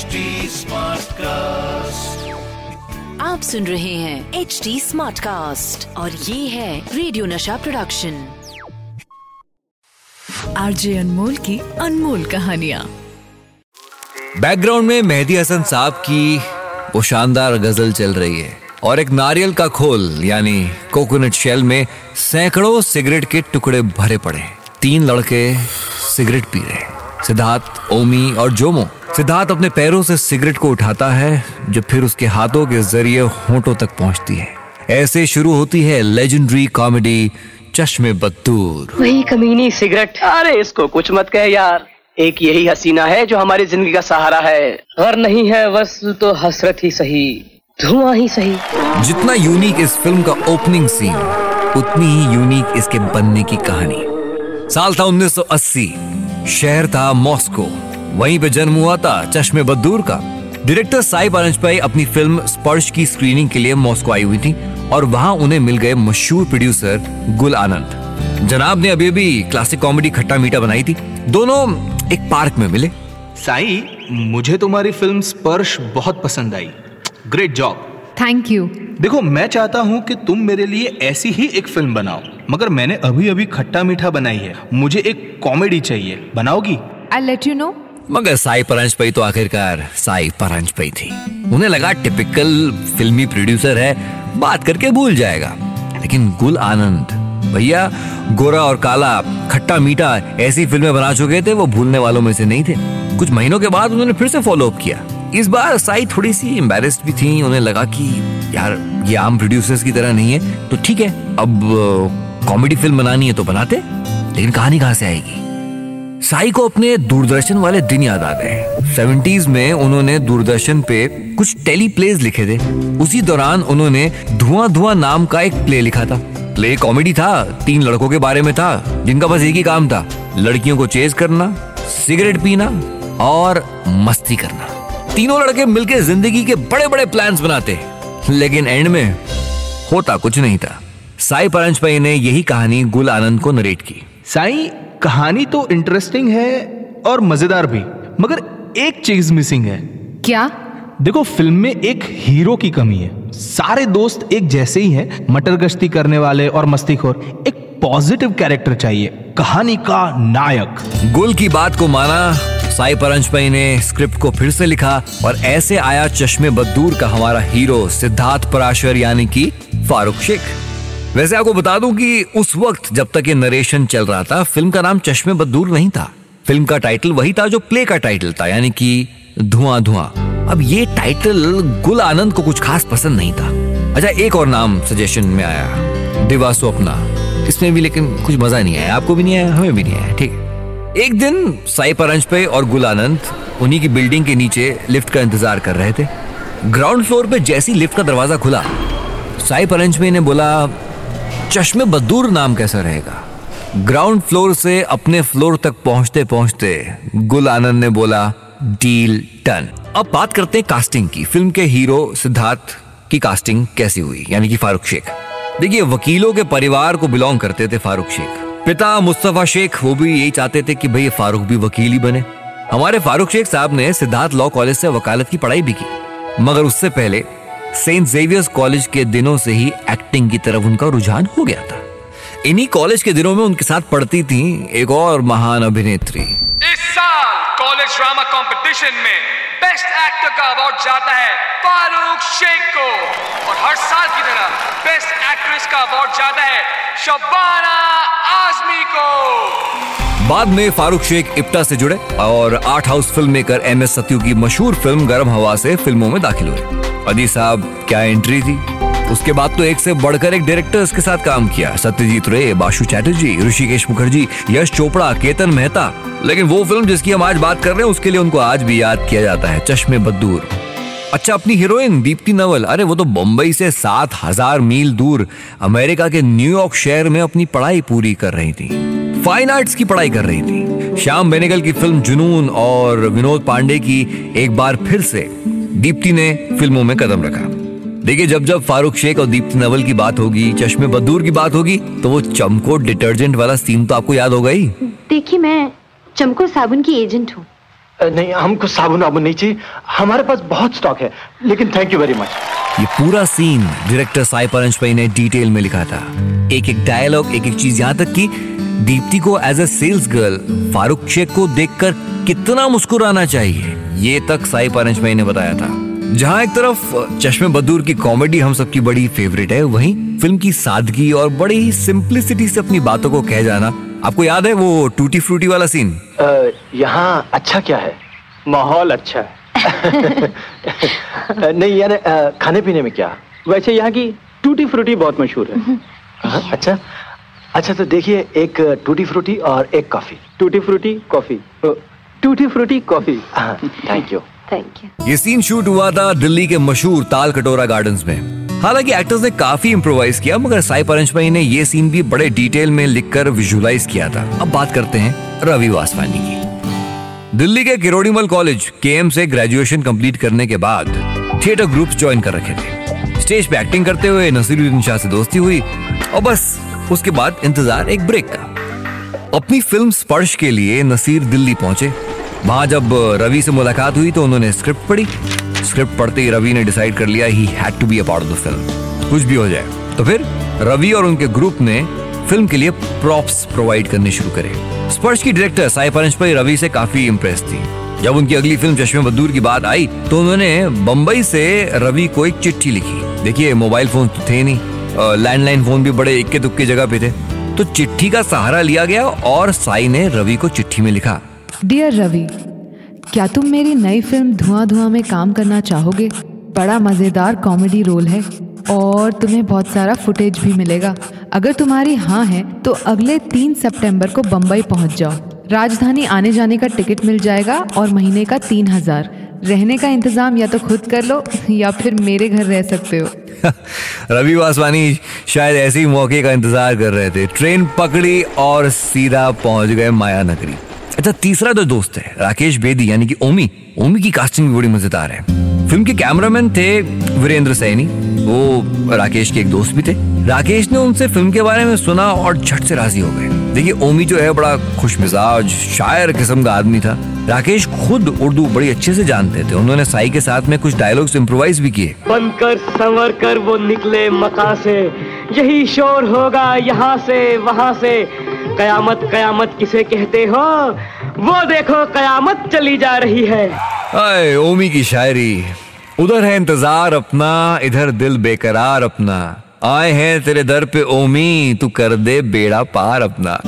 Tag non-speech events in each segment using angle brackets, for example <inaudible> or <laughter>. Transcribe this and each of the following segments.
HD Smartcast. आप सुन रहे हैं एच डी स्मार्ट कास्ट और ये है रेडियो नशा प्रोडक्शन आरजे अनमोल की अनमोल कहानिया बैकग्राउंड में मेहदी हसन साहब की वो शानदार गज़ल चल रही है और एक नारियल का खोल यानी कोकोनट शेल में सैकड़ों सिगरेट के टुकड़े भरे पड़े हैं। तीन लड़के सिगरेट पी रहे सिद्धार्थ ओमी और जोमो सिद्धार्थ अपने पैरों से सिगरेट को उठाता है जो फिर उसके हाथों के ज़रिए होंठों तक पहुँचती है। ऐसे शुरू होती है लेजेंडरी कॉमेडी चश्मे बदूर वही कमीनी सिगरेट। अरे इसको कुछ मत कह यार। एक यही हसीना है जो हमारी ज़िंदगी का सहारा है। और नहीं है बस तो हसरत ही सही धुआँ ही सही। जितना यूनिक इस फ़िल्म का ओपनिंग सीन उतनी ही यूनिक इसके बनने की कहानी। साल था 1980 शहर था मॉस्को। वहीं पे जन्म हुआ था चश्मे बद्दूर का। डायरेक्टर साई पारंजपाई अपनी फ़िल्म स्पर्श की स्क्रीनिंग के लिए मॉस्को आई हुई थी और वहाँ उन्हें मिल गए मशहूर प्रोड्यूसर गुल आनंद। जनाब ने अभी अभी क्लासिक कॉमेडी खट्टा मीठा बनाई थी। दोनों एक पार्क में मिले। साई मुझे तुम्हारी फ़िल्म स्पर्श बहुत पसंद आई। ग्रेट जॉब थैंक यू देखो मैं चाहता हूँ कि तुम मेरे लिए ऐसी ही एक फ़िल्म बनाओ मगर मैंने अभी अभी खट्टा मीठा बनाई है। मुझे एक कॉमेडी चाहिए। बनाओगी? आई लेट यू नो मगर साई परांजपई तो आखिरकार साई परांजपई थी। उन्हें लगा टिपिकल फिल्मी प्रोड्यूसर है, बात करके भूल जाएगा। लेकिन गुल आनंद, भैया, गोरा और काला, खट्टा मीठा ऐसी फ़िल्में बना चुके थे, वो भूलने वालों में से नहीं थे। कुछ महीनों के बाद उन्होंने फिर से फॉलो अप किया। इस बार साई थोड़ी सी एम्बेस्ड भी थी, उन्हें लगा कि, यार, ये आम प्रोड्यूसर्स की तरह नहीं है। तो ठीक है, अब कॉमेडी फ़िल्म बनानी है तो बनाते, लेकिन कहानी कहाँ से आएगी? साई को अपने दूरदर्शन वाले दिन याद आ गए। सेवेंटीज में उन्होंने दूरदर्शन पे कुछ टेली प्लेज लिखे थे। उसी दौरान उन्होंने धुआँ धुआँ नाम का एक प्ले लिखा था। प्ले कॉमेडी था, तीन लड़कों के बारे में था, जिनका बस एक ही काम था, लड़कियों को चेज करना, सिगरेट पीना और मस्ती करना। तीनों लड़के मिलकर ज़िंदगी के बड़े बड़े प्लान्स बनाते। लेकिन एंड में होता कुछ नहीं था। साई परांजपई ने यही कहानी गुल आनंद को नरेट की। साई कहानी तो इंटरेस्टिंग है और मज़ेदार भी मगर एक चीज़ मिसिंग है। क्या? देखो फ़िल्म में एक हीरो की कमी है। सारे दोस्त एक जैसे ही हैं मटर गश्ती करने वाले और मस्तीखोर। एक पॉजिटिव कैरेक्टर चाहिए कहानी का नायक। गुल की बात को माना साई परांजपई ने स्क्रिप्ट को फिर से लिखा और ऐसे आया चश्मे बदूर का हमारा हीरो सिद्धार्थ पराशर यानी कि फारूक शेख। वैसे आपको बता दूँ कि उस वक्त जब तक ये नरेशन चल रहा था, फ़िल्म का नाम चश्मे बदूर नहीं था। फ़िल्म का टाइटल वही था जो प्ले का टाइटल था, यानी कि धुआँ धुआँ। अब ये टाइटल गुल आनंद को कुछ खास पसंद नहीं था। अच्छा एक और नाम सजेशन में आया दिवा स्वप्ना इसमें भी लेकिन कुछ मज़ा नहीं आया। आपको भी नहीं आया, हमें भी नहीं आया, ठीक एक दिन साई परांजपे और गुल आनंद उन्हीं की बिल्डिंग के नीचे लिफ्ट का इंतज़ार कर रहे थे। ग्राउंड फ्लोर पे जैसी लिफ्ट का दरवाज़ा खुला, साई परांजपे ने बोला चश्मे बदूर नाम कैसा रहेगा? ग्राउंड फ्लोर से अपने फ्लोर तक पहुँचते पहुँचते गुल आनंद ने बोला, डील डन. अब बात करते हैं कास्टिंग की। फ़िल्म के हीरो सिद्धार्थ की कास्टिंग कैसी हुई? यानी कि फारूक शेख। देखिए, वकीलों के परिवार को बिलोंग करते थे फारूक शेख। पिता मुस्तफ़ा शेख, वो भी यही चाहते थे कि भाई फारूक भी वकील ही बने। हमारे फारूक शेख साहब ने सिद्धार्थ लॉ कॉलेज से वकालत की पढ़ाई भी की। मगर उससे पहले सेंट जेवियर्स कॉलेज के दिनों से ही एक्टिंग की तरफ़ उनका रुझान हो गया था। इन्हीं कॉलेज के दिनों में उनके साथ पढ़ती थी एक और महान अभिनेत्री। इस साल कॉलेज ड्रामा कंपटीशन में बेस्ट एक्टर का अवार्ड जाता है फारूक शेख को और हर साल की तरह बेस्ट एक्ट्रेस का अवार्ड जाता है शबाना आजमी को। बाद में फारूक शेख इप्टा से जुड़े और art house film maker M S Sathyu की मशहूर फ़िल्म गर्म हवा से फ़िल्मों में दाखिल हुए। अदी साहब, क्या एंट्री थी? उसके बाद तो एक से बढ़कर एक डायरेक्टर्स के साथ काम किया। सत्यजीत रे बाशु चैटर्जी, ऋषिकेश मुखर्जी, यश चोपड़ा, केतन मेहता। लेकिन वो फ़िल्म जिसकी हम आज बात कर रहे हैं, उसके लिए उनको आज भी याद किया जाता है, चश्मे बदूर। अच्छा अपनी हीरोइन दीप्ति नवल। अरे, वो तो बम्बई से सात हज़ार मील दूर, अमेरिका के न्यूयॉर्क शहर में अपनी पढ़ाई पूरी कर रही थी। फाइन आर्ट्स की पढ़ाई कर रही थी। श्याम बेनेगल की फ़िल्म जुनून और विनोद पांडे की एक बार फिर से। दीप्ति ने फ़िल्मों में कदम रखा। देखिए जब जब फारूक शेख और दीप्ति नवल की बात होगी चश्मे बदूर की बात होगी तो वो चमको डिटर्जेंट वाला सीन तो आपको याद होगा ही। देखिए मैं चमको साबुन की एजेंट हूँ। नहीं हमको साबुन वाबुन नहीं चाहिए। हमारे पास बहुत स्टॉक है लेकिन थैंक यू वेरी मच ये पूरा सीन डायरेक्टर साई परंजपई ने डिटेल में लिखा था। एक एक डायलॉग एक एक चीज़ यहाँ तक कि दीप्ति को as a sales girl Farooq Shaikh को देखकर कितना मुस्कुराना चाहिए। ये तक साई परंजपई ने बताया था। जहाँ एक तरफ़ चश्मे बदूर की कॉमेडी हम सबकी बड़ी फेवरेट है वहीं फ़िल्म की सादगी और बड़ी ही सिंप्लिसिटी से अपनी बातों को कह जाना। आपको याद है वो टूटी फ्रूटी वाला सीन यहाँ अच्छा क्या है? माहौल अच्छा है। <laughs> नहीं यानी अ, खाने पीने में क्या? वैसे यहाँ की टूटी फ्रूटी बहुत मशहूर है। <laughs> हाँ, अच्छा। अच्छा तो देखिए एक टूटी फ्रूटी और एक coffee. Tutti frutti coffee. Tutti frutti coffee. Thank you thank you ये सीन शूट हुआ था दिल्ली के मशहूर ताल कटोरा गार्डन्स में। हालाँकि एक्टर्स ने काफ़ी इम्प्रोवाइज किया मगर साई परंजपई ने ये सीन भी बड़े डिटेल में लिखकर विजुलाइज किया था। अब बात करते हैं रवि वासवानी की। दिल्ली के किरोड़ीमल कॉलेज के से ग्रेजुएशन कंप्लीट करने के बाद थिएटर ग्रुप ज्वाइन कर रखे थे। स्टेज पे एक्टिंग करते हुए नसीरुद्दीन शाह से दोस्ती हुई और बस उसके बाद इंतज़ार एक ब्रेक का। अपनी फ़िल्म स्पर्श के लिए नसीर दिल्ली पहुँचे वहाँ जब रवि से मुलाकात हुई तो उन्होंने स्क्रिप्ट पढ़ी। स्क्रिप्ट पढ़ते ही रवि ने डिसाइड कर लिया ही had to be a part of the film कुछ भी हो जाए। तो फिर रवि और उनके ग्रुप ने फ़िल्म के लिए प्रॉप्स प्रोवाइड करने शुरू करे। स्पर्श की डायरेक्टर साई परंजपई रवि से काफ़ी इम्प्रेस थी। जब उनकी अगली फ़िल्म चश्मे बदूर की बात आई तो उन्होंने बम्बई से रवि को एक चिट्ठी लिखी। देखिए मोबाइल फ़ोन तो थे नहीं। लैंडलाइन फ़ोन भी बड़े इक्के दुक्के जगह पे थे। तो चिट्ठी का सहारा लिया गया और साई ने रवि को चिट्ठी में लिखा। डियर रवि क्या तुम मेरी नई फ़िल्म धुआँ धुआँ में काम करना चाहोगे? बड़ा मज़ेदार कॉमेडी रोल है और तुम्हें बहुत सारा फुटेज भी मिलेगा। अगर तुम्हारी हाँ है तो अगले तीन सितंबर को बम्बई पहुँच जाओ। राजधानी आने जाने का टिकट मिल जाएगा और महीने का तीन हज़ार। रहने का इंतज़ाम या तो खुद कर लो, या फिर मेरे घर रह सकते हो। <laughs> रवि वासवानी शायद ऐसे ही मौके का इंतज़ार कर रहे थे। ट्रेन पकड़ी और सीधा पहुँच गए माया नगरी अच्छा तीसरा जो दोस्त है, राकेश बेदी, यानी कि ओमी ओमी की कास्टिंग भी बड़ी मज़ेदार है। फ़िल्म के कैमरामैन थे वीरेंद्र सैनी, वो राकेश के एक दोस्त भी थे। राकेश ने उनसे फ़िल्म के बारे में सुना और झट से राज़ी हो गए। देखिए, ओमी जो है, बड़ा खुश मिजाज शायर किस्म का आदमी था। राकेश खुद उर्दू बड़ी अच्छे से जानते थे। उन्होंने साई के साथ में कुछ डायलॉग्स इम्प्रोवाइज भी किए। बनकर संवर कर वो निकले मका से यही शोर होगा यहाँ से, वहाँ से। कयामत कयामत किसे कहते हो? वो देखो, कयामत चली जा रही है। आए, ओमी की शायरी। उधर है इंतज़ार अपना, इधर दिल बेकरार अपना। आए हैं तेरे दर पे ओमी, तू कर दे बेड़ा पार अपना।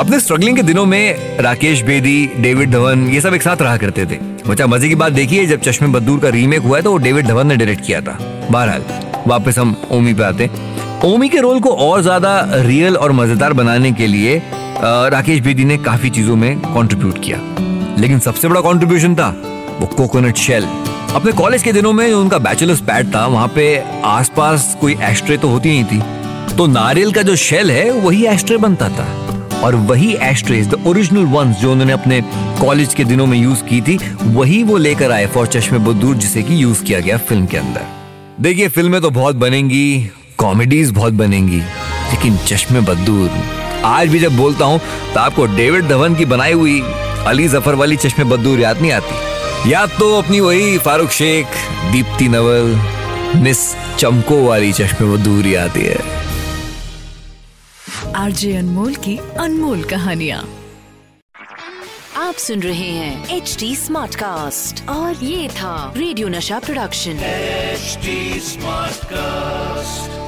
अपने स्ट्रगलिंग के दिनों में राकेश बेदी, डेविड धवन, ये सब एक साथ रहा करते थे। बच्चा मज़े की बात देखिए, जब चश्मे बद्दूर का रीमेक हुआ है तो वो डेविड धवन ने डायरेक्ट किया था। बहरहाल, वापस हम ओमी पे आते हैं। ओमी के रोल को और ज़्यादा रियल और मज़ेदार बनाने के लिए राकेश बेदी ने काफ़ी चीज़ों में कंट्रीब्यूट किया। लेकिन सबसे बड़ा कंट्रीब्यूशन था वो कोकोनट शेल अपने कॉलेज के दिनों में उनका बैचलर्स पैड था, वहाँ पे आसपास कोई एस्ट्रे तो होती नहीं थी। तो नारियल का जो शेल है, वही एस्ट्रे बनता था। और वही एस्ट्रेज द ओरिजिनल वंस जो उन्होंने अपने कॉलेज के दिनों में यूज़ की थी, वही वो लेकर आए फॉर चश्मे बदूर जिसे कि यूज़ किया गया फ़िल्म के अंदर। देखिए फ़िल्में तो बहुत बनेंगी कॉमेडीज बहुत बनेंगी। लेकिन चश्मे बदूर आज भी जब बोलता हूँ तो आपको डेविड धवन की बनाई हुई अली ज़फ़र वाली चश्मे बदूर याद नहीं आती? याद तो अपनी वही फारूक शेख दीप्ति नवल मिस चमको वाली चश्मे बदूर याद है। आरजे अनमोल की अनमोल कहानियाँ। आप सुन रहे हैं एच डी स्मार्ट कास्ट और ये था रेडियो नशा प्रोडक्शन। HD Smartcast.